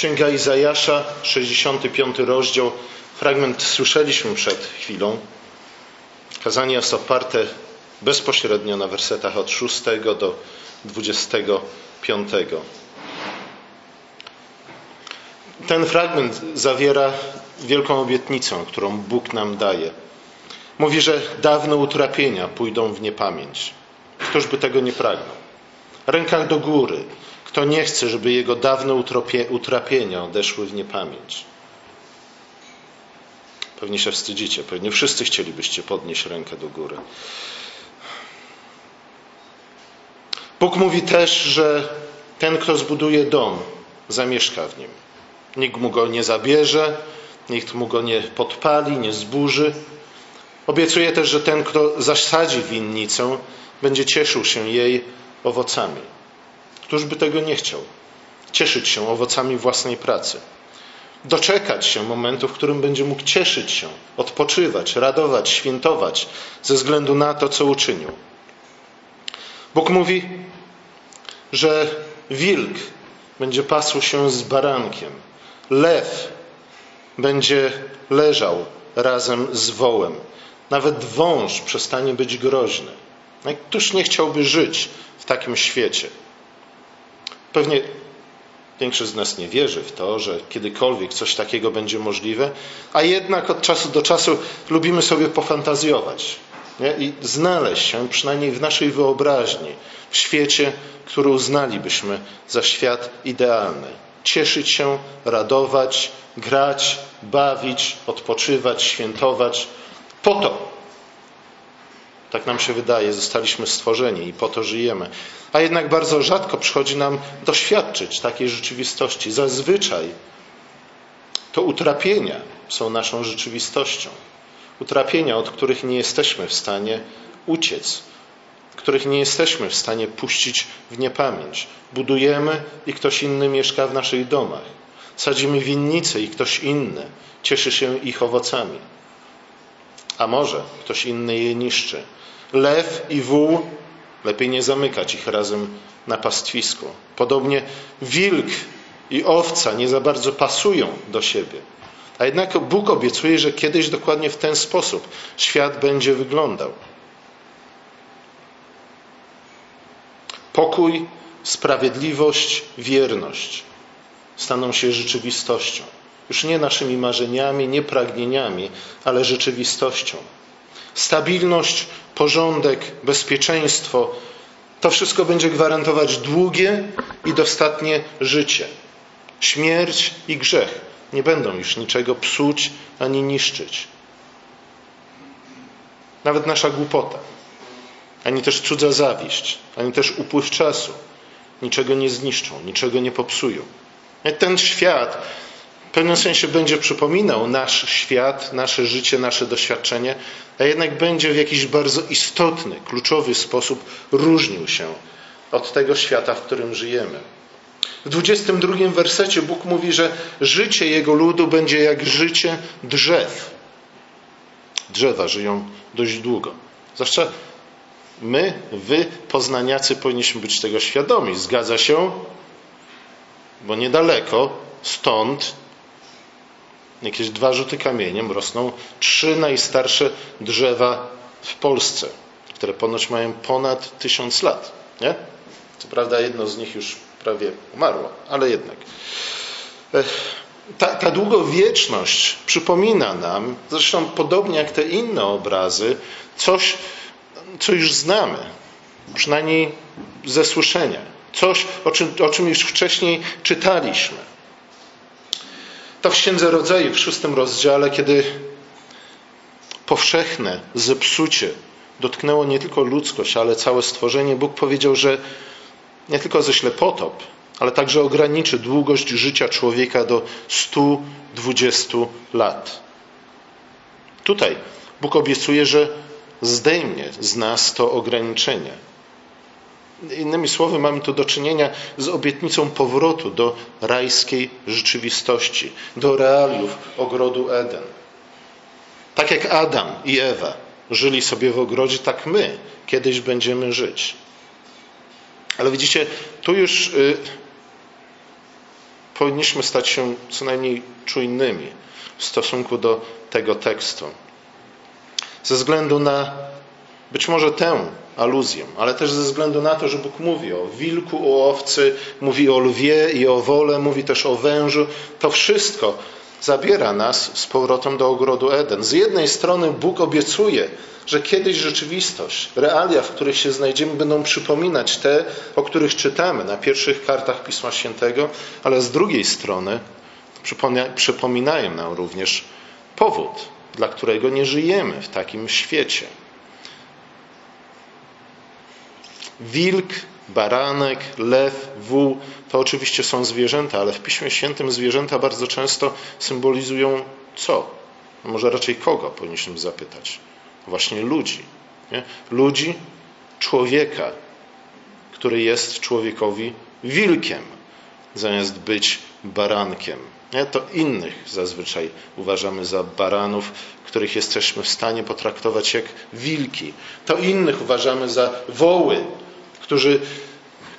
Księga Izajasza, 65 rozdział. Fragment słyszeliśmy przed chwilą. Kazanie jest oparte bezpośrednio na wersetach od 6 do 25. Ten fragment zawiera wielką obietnicę, którą Bóg nam daje. Mówi, że dawne utrapienia pójdą w niepamięć. Któż by tego nie pragnął? Rękach do góry. Kto nie chce, żeby jego dawne utrapienia odeszły w niepamięć? Pewnie się wstydzicie, pewnie wszyscy chcielibyście podnieść rękę do góry. Bóg mówi też, że ten, kto zbuduje dom, zamieszka w nim. Nikt mu go nie zabierze, nikt mu go nie podpali, nie zburzy. Obiecuje też, że ten, kto zasadzi winnicę, będzie cieszył się jej owocami. Któż by tego nie chciał? Cieszyć się owocami własnej pracy. Doczekać się momentu, w którym będzie mógł cieszyć się, odpoczywać, radować, świętować ze względu na to, co uczynił. Bóg mówi, że wilk będzie pasł się z barankiem, lew będzie leżał razem z wołem, nawet wąż przestanie być groźny. Któż nie chciałby żyć w takim świecie? Pewnie większość z nas nie wierzy w to, że kiedykolwiek coś takiego będzie możliwe, a jednak od czasu do czasu lubimy sobie pofantazjować nie? i znaleźć się, przynajmniej w naszej wyobraźni, w świecie, który uznalibyśmy za świat idealny. Cieszyć się, radować, grać, bawić, odpoczywać, świętować. Po to, tak nam się wydaje, zostaliśmy stworzeni i po to żyjemy. A jednak bardzo rzadko przychodzi nam doświadczyć takiej rzeczywistości. Zazwyczaj to utrapienia są naszą rzeczywistością. Utrapienia, od których nie jesteśmy w stanie uciec, których nie jesteśmy w stanie puścić w niepamięć. Budujemy i ktoś inny mieszka w naszych domach. Sadzimy winnice i ktoś inny cieszy się ich owocami. A może ktoś inny je niszczy. Lew i wół, lepiej nie zamykać ich razem na pastwisku. Podobnie wilk i owca nie za bardzo pasują do siebie. A jednak Bóg obiecuje, że kiedyś dokładnie w ten sposób świat będzie wyglądał. Pokój, sprawiedliwość, wierność staną się rzeczywistością. Już nie naszymi marzeniami, nie pragnieniami, ale rzeczywistością. Stabilność, porządek, bezpieczeństwo to wszystko będzie gwarantować długie i dostatnie życie. Śmierć i grzech nie będą już niczego psuć ani niszczyć. Nawet nasza głupota, ani też cudza zawiść, ani też upływ czasu niczego nie zniszczą, niczego nie popsują. Ten świat w pewnym sensie będzie przypominał nasz świat, nasze życie, nasze doświadczenie, a jednak będzie w jakiś bardzo istotny, kluczowy sposób różnił się od tego świata, w którym żyjemy. W 22 wersecie Bóg mówi, że życie Jego ludu będzie jak życie drzew. Drzewa żyją dość długo. Zwłaszcza my, wy, poznaniacy, powinniśmy być tego świadomi. Zgadza się? Bo niedaleko stąd jakieś dwa rzuty kamieniem rosną trzy najstarsze drzewa w Polsce, które ponoć mają ponad tysiąc lat. Nie? Co prawda jedno z nich już prawie umarło, ale jednak. Ta, ta długowieczność przypomina nam, zresztą podobnie jak te inne obrazy, coś, co już znamy, przynajmniej ze słyszenia. Coś, o czym, o czym już wcześniej czytaliśmy. To w Księdze Rodzaju, w szóstym rozdziale, kiedy powszechne zepsucie dotknęło nie tylko ludzkość, ale całe stworzenie, Bóg powiedział, że nie tylko ześle potop, ale także ograniczy długość życia człowieka do 120 lat. Tutaj Bóg obiecuje, że zdejmie z nas to ograniczenie. Innymi słowy, mamy tu do czynienia z obietnicą powrotu do rajskiej rzeczywistości, do realiów ogrodu Eden. Tak jak Adam i Ewa żyli sobie w ogrodzie, tak my kiedyś będziemy żyć. Ale widzicie, tu już y, powinniśmy stać się co najmniej czujnymi w stosunku do tego tekstu. Ze względu na być może tę aluzję, ale też ze względu na to, że Bóg mówi o wilku, o owcy, mówi o lwie i o wole, mówi też o wężu. To wszystko zabiera nas z powrotem do ogrodu Eden. Z jednej strony Bóg obiecuje, że kiedyś rzeczywistość, realia, w których się znajdziemy, będą przypominać te, o których czytamy na pierwszych kartach Pisma Świętego, ale z drugiej strony przypominają nam również powód, dla którego nie żyjemy w takim świecie. Wilk, baranek, lew, wół to oczywiście są zwierzęta, ale w Piśmie Świętym zwierzęta bardzo często symbolizują co? No może raczej kogo powinniśmy zapytać? Właśnie ludzi. Nie? Ludzi, człowieka, który jest człowiekowi wilkiem, zamiast być barankiem. Nie? To innych zazwyczaj uważamy za baranów, których jesteśmy w stanie potraktować jak wilki. To innych uważamy za woły, którzy,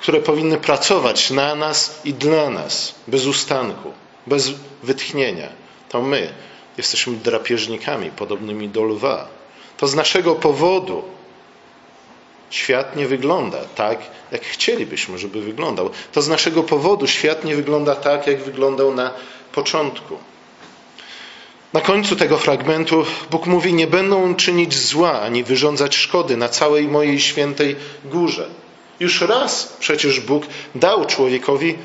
które powinny pracować na nas i dla nas, bez ustanku, bez wytchnienia. To my jesteśmy drapieżnikami podobnymi do lwa. To z naszego powodu świat nie wygląda tak, jak chcielibyśmy, żeby wyglądał. To z naszego powodu świat nie wygląda tak, jak wyglądał na początku. Na końcu tego fragmentu Bóg mówi: Nie będą czynić zła ani wyrządzać szkody na całej mojej świętej górze. Już raz przecież Bóg dał człowiekowi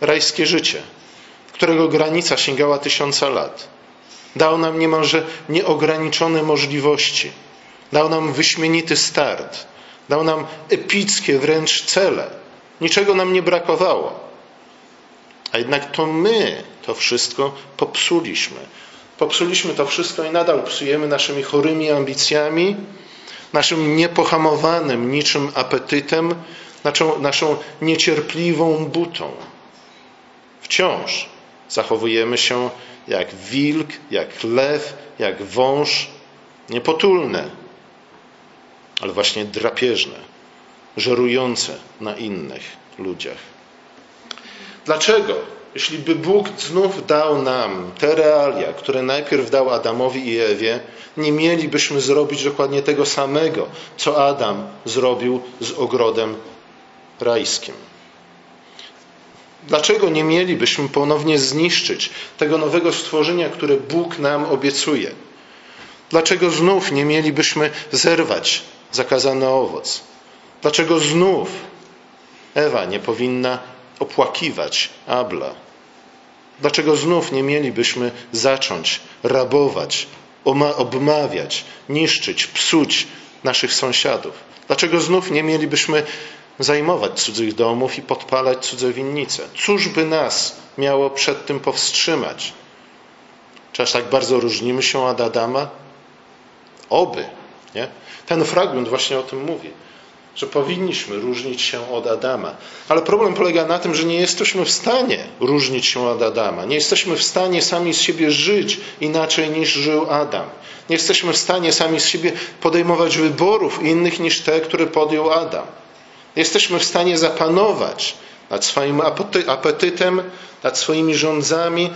rajskie życie, którego granica sięgała tysiąca lat. Dał nam niemalże nieograniczone możliwości. Dał nam wyśmienity start. Dał nam epickie wręcz cele. Niczego nam nie brakowało. A jednak to my to wszystko popsuliśmy. Popsuliśmy to wszystko i nadal psujemy naszymi chorymi ambicjami, naszym niepohamowanym niczym apetytem, naszą, naszą niecierpliwą butą. Wciąż zachowujemy się jak wilk, jak lew, jak wąż, niepotulne, ale właśnie drapieżne, żerujące na innych ludziach. Dlaczego? Jeśli by Bóg znów dał nam te realia, które najpierw dał Adamowi i Ewie, nie mielibyśmy zrobić dokładnie tego samego, co Adam zrobił z ogrodem rajskim. Dlaczego nie mielibyśmy ponownie zniszczyć tego nowego stworzenia, które Bóg nam obiecuje? Dlaczego znów nie mielibyśmy zerwać zakazany owoc? Dlaczego znów Ewa nie powinna opłakiwać Abla? Dlaczego znów nie mielibyśmy zacząć rabować, obmawiać, niszczyć, psuć naszych sąsiadów? Dlaczego znów nie mielibyśmy zajmować cudzych domów i podpalać cudze winnice? Cóż by nas miało przed tym powstrzymać? Czy aż tak bardzo różnimy się od Adama? Oby. Nie? Ten fragment właśnie o tym mówi że powinniśmy różnić się od Adama. Ale problem polega na tym, że nie jesteśmy w stanie różnić się od Adama. Nie jesteśmy w stanie sami z siebie żyć inaczej niż żył Adam. Nie jesteśmy w stanie sami z siebie podejmować wyborów innych niż te, które podjął Adam. Jesteśmy w stanie zapanować nad swoim apetytem, nad swoimi rządzami,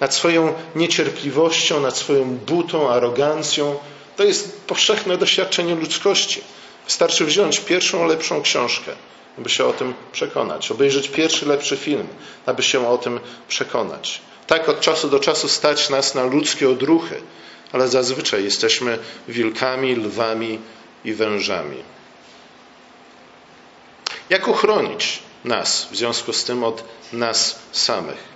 nad swoją niecierpliwością, nad swoją butą, arogancją. To jest powszechne doświadczenie ludzkości. Wystarczy wziąć pierwszą lepszą książkę, aby się o tym przekonać, obejrzeć pierwszy lepszy film, aby się o tym przekonać. Tak od czasu do czasu stać nas na ludzkie odruchy, ale zazwyczaj jesteśmy wilkami, lwami i wężami. Jak uchronić nas w związku z tym od nas samych?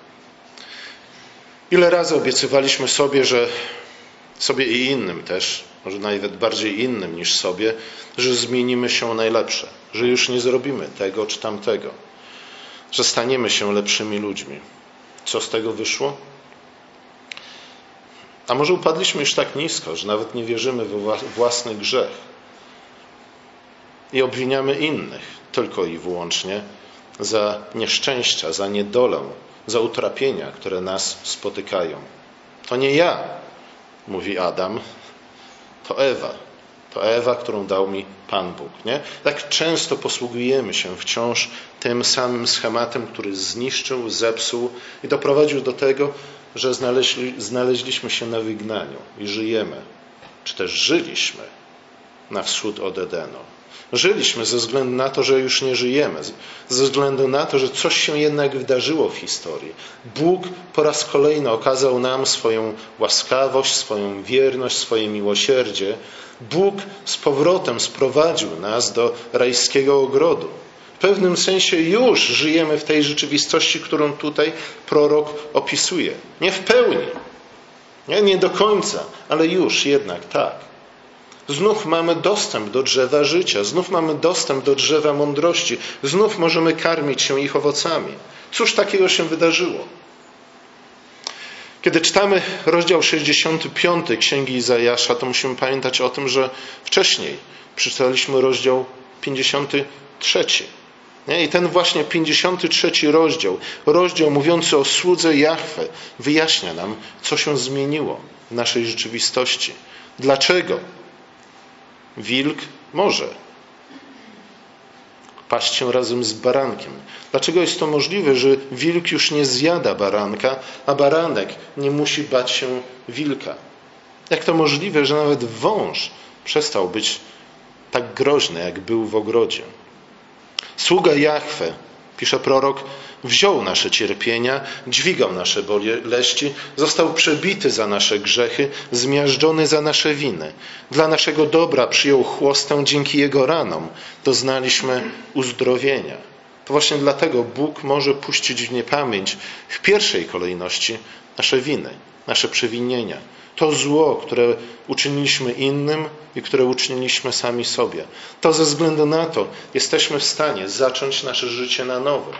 Ile razy obiecywaliśmy sobie, że sobie i innym też, może nawet bardziej innym niż sobie, że zmienimy się najlepsze, że już nie zrobimy tego czy tamtego, że staniemy się lepszymi ludźmi. Co z tego wyszło? A może upadliśmy już tak nisko, że nawet nie wierzymy we własny grzech i obwiniamy innych tylko i wyłącznie za nieszczęścia, za niedolę, za utrapienia, które nas spotykają. To nie ja, mówi Adam, to Ewa, To Ewa, którą dał mi Pan Bóg. Nie? Tak często posługujemy się wciąż tym samym schematem, który zniszczył, zepsuł i doprowadził do tego, że znaleźli, znaleźliśmy się na wygnaniu i żyjemy, czy też żyliśmy na wschód od Edenu. Żyliśmy ze względu na to, że już nie żyjemy, ze względu na to, że coś się jednak wydarzyło w historii. Bóg po raz kolejny okazał nam swoją łaskawość, swoją wierność, swoje miłosierdzie. Bóg z powrotem sprowadził nas do rajskiego ogrodu. W pewnym sensie już żyjemy w tej rzeczywistości, którą tutaj prorok opisuje. Nie w pełni, nie, nie do końca, ale już jednak tak. Znów mamy dostęp do drzewa życia, znów mamy dostęp do drzewa mądrości, znów możemy karmić się ich owocami. Cóż takiego się wydarzyło? Kiedy czytamy rozdział 65 Księgi Izajasza, to musimy pamiętać o tym, że wcześniej przeczytaliśmy rozdział 53. I ten właśnie 53 rozdział, rozdział mówiący o słudze Jahwe, wyjaśnia nam, co się zmieniło w naszej rzeczywistości. Dlaczego wilk może paść się razem z barankiem? Dlaczego jest to możliwe, że wilk już nie zjada baranka, a baranek nie musi bać się wilka? Jak to możliwe, że nawet wąż przestał być tak groźny, jak był w ogrodzie? Sługa Jahwe, pisze prorok, wziął nasze cierpienia, dźwigał nasze boleści, został przebity za nasze grzechy, zmiażdżony za nasze winy. Dla naszego dobra przyjął chłostę dzięki Jego ranom. Doznaliśmy uzdrowienia. To właśnie dlatego Bóg może puścić w niepamięć w pierwszej kolejności nasze winy, nasze przewinienia, to zło, które uczyniliśmy innym i które uczyniliśmy sami sobie. To ze względu na to jesteśmy w stanie zacząć nasze życie na nowo.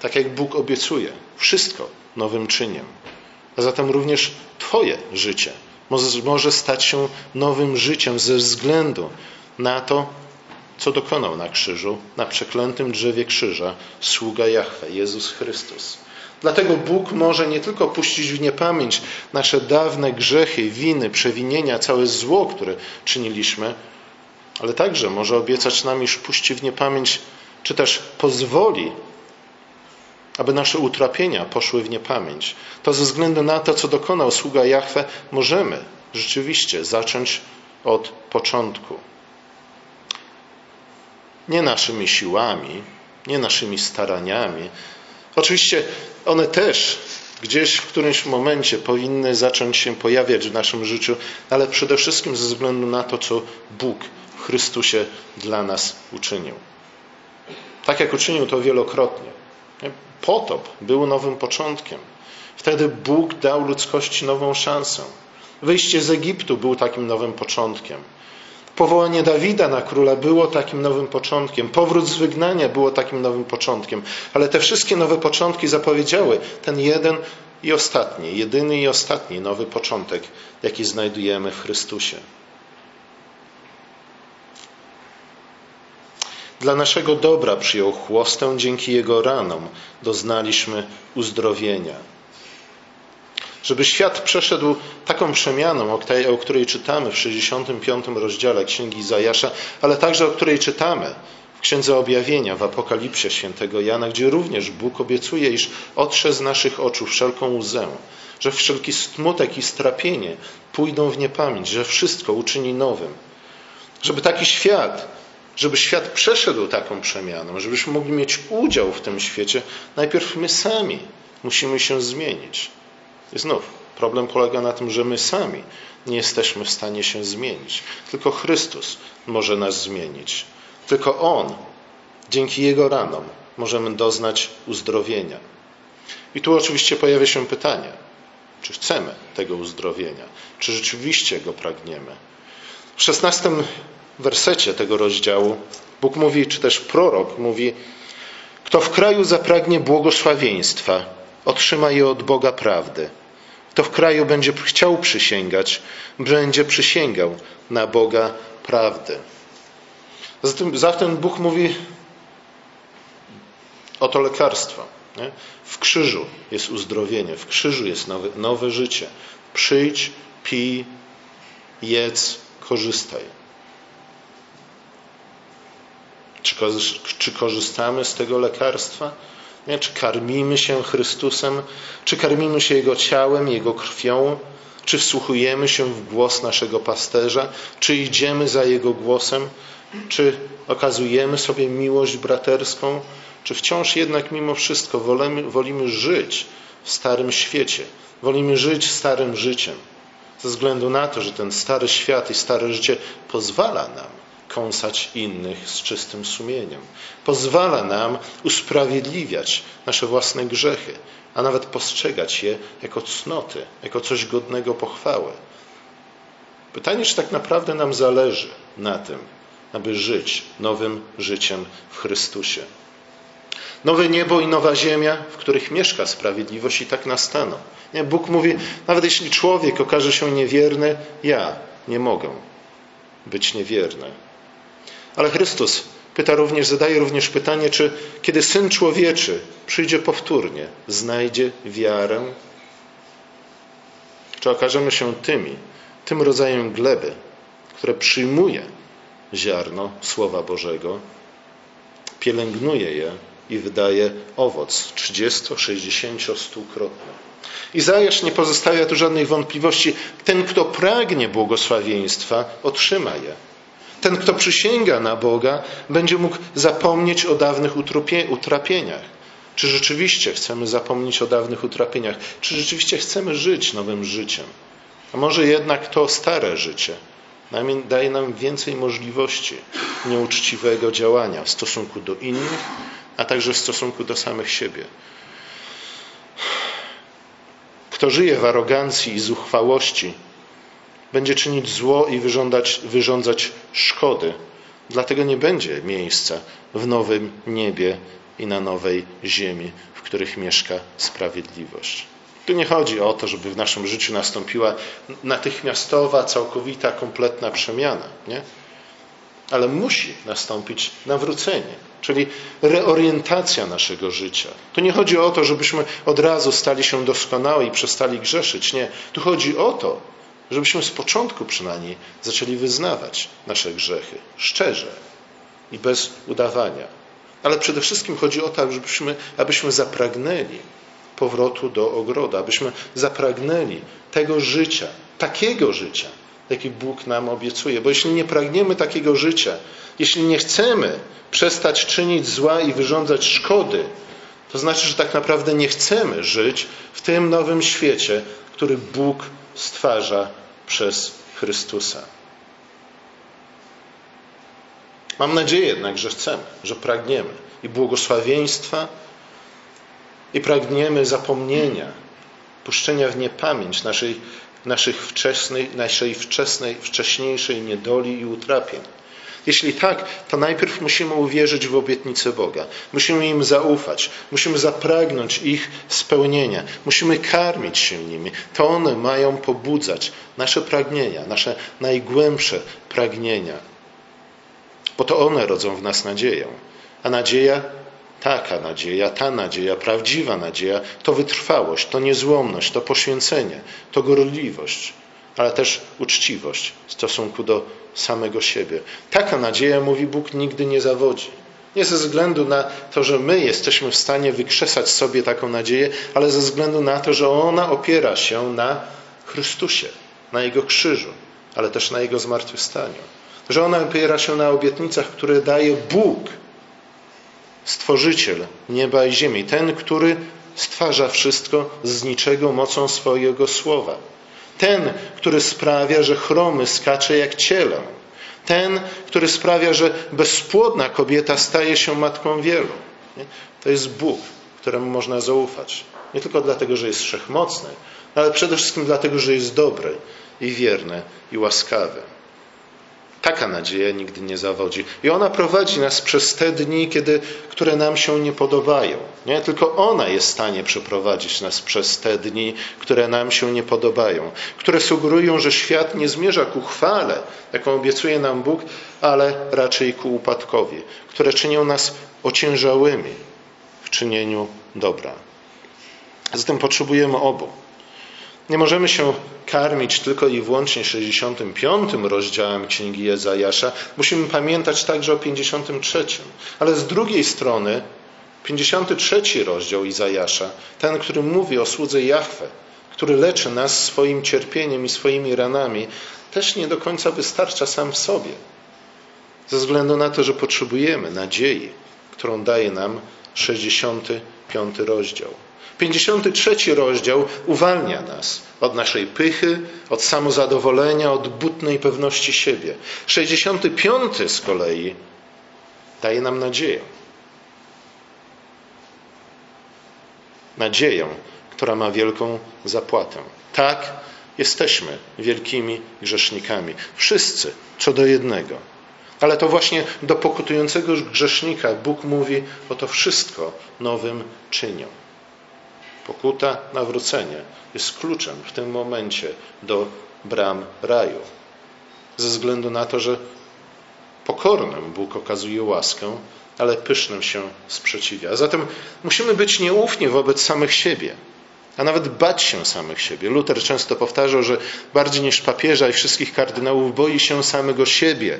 Tak jak Bóg obiecuje, wszystko nowym czyniem. A zatem również Twoje życie może stać się nowym życiem ze względu na to, co dokonał na krzyżu, na przeklętym drzewie krzyża sługa Jahwe, Jezus Chrystus. Dlatego Bóg może nie tylko puścić w niepamięć nasze dawne grzechy, winy, przewinienia, całe zło, które czyniliśmy, ale także może obiecać nam, iż puści w niepamięć, czy też pozwoli, aby nasze utrapienia poszły w niepamięć. To ze względu na to, co dokonał sługa Jahwe, możemy rzeczywiście zacząć od początku. Nie naszymi siłami, nie naszymi staraniami. Oczywiście one też gdzieś w którymś momencie powinny zacząć się pojawiać w naszym życiu, ale przede wszystkim ze względu na to, co Bóg w Chrystusie dla nas uczynił. Tak jak uczynił to wielokrotnie. Potop był nowym początkiem. Wtedy Bóg dał ludzkości nową szansę. Wyjście z Egiptu był takim nowym początkiem. Powołanie Dawida na króla było takim nowym początkiem. Powrót z wygnania było takim nowym początkiem. Ale te wszystkie nowe początki zapowiedziały ten jeden i ostatni, jedyny i ostatni nowy początek, jaki znajdujemy w Chrystusie. Dla naszego dobra przyjął chłostę, dzięki Jego ranom doznaliśmy uzdrowienia żeby świat przeszedł taką przemianą, o której czytamy w 65 rozdziale Księgi Izajasza, ale także o której czytamy w Księdze Objawienia, w Apokalipsie świętego Jana, gdzie również Bóg obiecuje, iż otrze z naszych oczu wszelką łzę, że wszelki smutek i strapienie pójdą w niepamięć, że wszystko uczyni nowym. Żeby taki świat, żeby świat przeszedł taką przemianą, żebyśmy mogli mieć udział w tym świecie, najpierw my sami musimy się zmienić. Znów, problem polega na tym, że my sami nie jesteśmy w stanie się zmienić. Tylko Chrystus może nas zmienić. Tylko On, dzięki Jego ranom, możemy doznać uzdrowienia. I tu oczywiście pojawia się pytanie, czy chcemy tego uzdrowienia, czy rzeczywiście go pragniemy. W szesnastym wersecie tego rozdziału Bóg mówi, czy też prorok mówi, kto w kraju zapragnie błogosławieństwa, otrzyma je od Boga prawdy kto w kraju będzie chciał przysięgać, będzie przysięgał na Boga prawdę. Zatem, zatem Bóg mówi oto lekarstwo. Nie? W krzyżu jest uzdrowienie, w krzyżu jest nowe, nowe życie. Przyjdź, pij, jedz, korzystaj. Czy korzystamy z tego lekarstwa? Nie? Czy karmimy się Chrystusem? Czy karmimy się Jego ciałem, Jego krwią? Czy wsłuchujemy się w głos naszego pasterza? Czy idziemy za Jego głosem? Czy okazujemy sobie miłość braterską? Czy wciąż jednak mimo wszystko wolimy, wolimy żyć w starym świecie? Wolimy żyć starym życiem? Ze względu na to, że ten stary świat i stare życie pozwala nam kąsać innych z czystym sumieniem. Pozwala nam usprawiedliwiać nasze własne grzechy, a nawet postrzegać je jako cnoty, jako coś godnego pochwały. Pytanie, czy tak naprawdę nam zależy na tym, aby żyć nowym życiem w Chrystusie. Nowe niebo i nowa ziemia, w których mieszka sprawiedliwość i tak nastaną. Nie, Bóg mówi, nawet jeśli człowiek okaże się niewierny, ja nie mogę być niewierny. Ale Chrystus pyta również, zadaje również pytanie, czy kiedy Syn Człowieczy przyjdzie powtórnie, znajdzie wiarę? Czy okażemy się tymi, tym rodzajem gleby, które przyjmuje ziarno Słowa Bożego, pielęgnuje je i wydaje owoc 30, 60, 100-krotny. Izajasz nie pozostawia tu żadnych wątpliwości. Ten, kto pragnie błogosławieństwa, otrzyma je. Ten, kto przysięga na Boga, będzie mógł zapomnieć o dawnych utrapieniach. Czy rzeczywiście chcemy zapomnieć o dawnych utrapieniach? Czy rzeczywiście chcemy żyć nowym życiem? A może jednak to stare życie daje nam więcej możliwości nieuczciwego działania w stosunku do innych, a także w stosunku do samych siebie. Kto żyje w arogancji i zuchwałości, będzie czynić zło i wyrządzać, wyrządzać szkody. Dlatego nie będzie miejsca w nowym niebie i na nowej ziemi, w których mieszka sprawiedliwość. Tu nie chodzi o to, żeby w naszym życiu nastąpiła natychmiastowa, całkowita, kompletna przemiana, nie? ale musi nastąpić nawrócenie, czyli reorientacja naszego życia. Tu nie chodzi o to, żebyśmy od razu stali się doskonali i przestali grzeszyć. Nie. Tu chodzi o to, żebyśmy z początku przynajmniej zaczęli wyznawać nasze grzechy szczerze i bez udawania. Ale przede wszystkim chodzi o to, abyśmy, abyśmy zapragnęli powrotu do ogrodu, abyśmy zapragnęli tego życia, takiego życia, jaki Bóg nam obiecuje. Bo jeśli nie pragniemy takiego życia, jeśli nie chcemy przestać czynić zła i wyrządzać szkody, to znaczy, że tak naprawdę nie chcemy żyć w tym nowym świecie, który Bóg stwarza przez Chrystusa. Mam nadzieję jednak, że chcemy, że pragniemy i błogosławieństwa, i pragniemy zapomnienia, puszczenia w niepamięć naszej, naszych wczesnej, naszej wczesnej, wcześniejszej niedoli i utrapień. Jeśli tak, to najpierw musimy uwierzyć w obietnice Boga. Musimy im zaufać. Musimy zapragnąć ich spełnienia. Musimy karmić się nimi. To one mają pobudzać nasze pragnienia, nasze najgłębsze pragnienia. Bo to one rodzą w nas nadzieję. A nadzieja Taka nadzieja, ta nadzieja, prawdziwa nadzieja to wytrwałość, to niezłomność, to poświęcenie, to gorliwość, ale też uczciwość w stosunku do samego siebie. Taka nadzieja, mówi Bóg, nigdy nie zawodzi. Nie ze względu na to, że my jesteśmy w stanie wykrzesać sobie taką nadzieję, ale ze względu na to, że ona opiera się na Chrystusie, na Jego krzyżu, ale też na Jego zmartwychwstaniu. Że ona opiera się na obietnicach, które daje Bóg Stworzyciel nieba i ziemi, ten, który stwarza wszystko z niczego mocą swojego słowa. Ten, który sprawia, że chromy skacze jak ciele. Ten, który sprawia, że bezpłodna kobieta staje się matką wielu. To jest Bóg, któremu można zaufać. Nie tylko dlatego, że jest wszechmocny, ale przede wszystkim dlatego, że jest dobry i wierny i łaskawy. Taka nadzieja nigdy nie zawodzi. I ona prowadzi nas przez te dni, kiedy, które nam się nie podobają. Nie? Tylko ona jest w stanie przeprowadzić nas przez te dni, które nam się nie podobają, które sugerują, że świat nie zmierza ku chwale, jaką obiecuje nam Bóg, ale raczej ku upadkowi, które czynią nas ociężałymi w czynieniu dobra. Zatem potrzebujemy obu. Nie możemy się karmić tylko i wyłącznie 65 rozdziałem Księgi Jezajasza. Musimy pamiętać także o 53. Ale z drugiej strony 53 rozdział Izajasza, ten, który mówi o słudze Jahwe, który leczy nas swoim cierpieniem i swoimi ranami, też nie do końca wystarcza sam w sobie. Ze względu na to, że potrzebujemy nadziei, którą daje nam 65 rozdział. 53 rozdział uwalnia nas od naszej pychy, od samozadowolenia, od butnej pewności siebie. 65 z kolei daje nam nadzieję. Nadzieję, która ma wielką zapłatę. Tak, jesteśmy wielkimi grzesznikami. Wszyscy, co do jednego. Ale to właśnie do pokutującego grzesznika Bóg mówi: Oto wszystko nowym czynią. Pokuta, nawrócenie jest kluczem w tym momencie do bram raju. Ze względu na to, że pokornym Bóg okazuje łaskę, ale pysznym się sprzeciwia. A zatem musimy być nieufni wobec samych siebie, a nawet bać się samych siebie. Luther często powtarzał, że bardziej niż papieża i wszystkich kardynałów boi się samego siebie.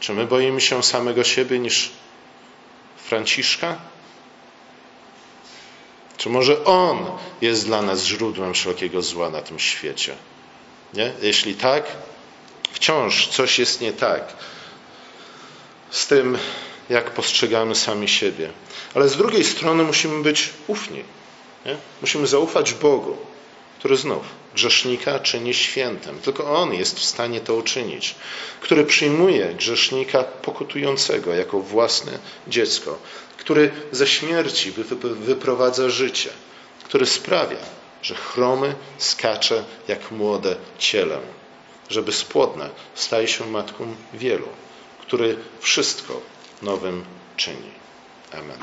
Czy my boimy się samego siebie niż Franciszka? Czy może On jest dla nas źródłem wszelkiego zła na tym świecie? Nie? Jeśli tak, wciąż coś jest nie tak z tym, jak postrzegamy sami siebie. Ale z drugiej strony musimy być ufni. Nie? Musimy zaufać Bogu, który znów grzesznika czyni świętem. Tylko On jest w stanie to uczynić. Który przyjmuje grzesznika pokutującego jako własne dziecko. Który ze śmierci wyprowadza życie. Który sprawia, że chromy skacze jak młode ciele. Że bezpłodna staje się matką wielu który wszystko nowym czyni. Amen.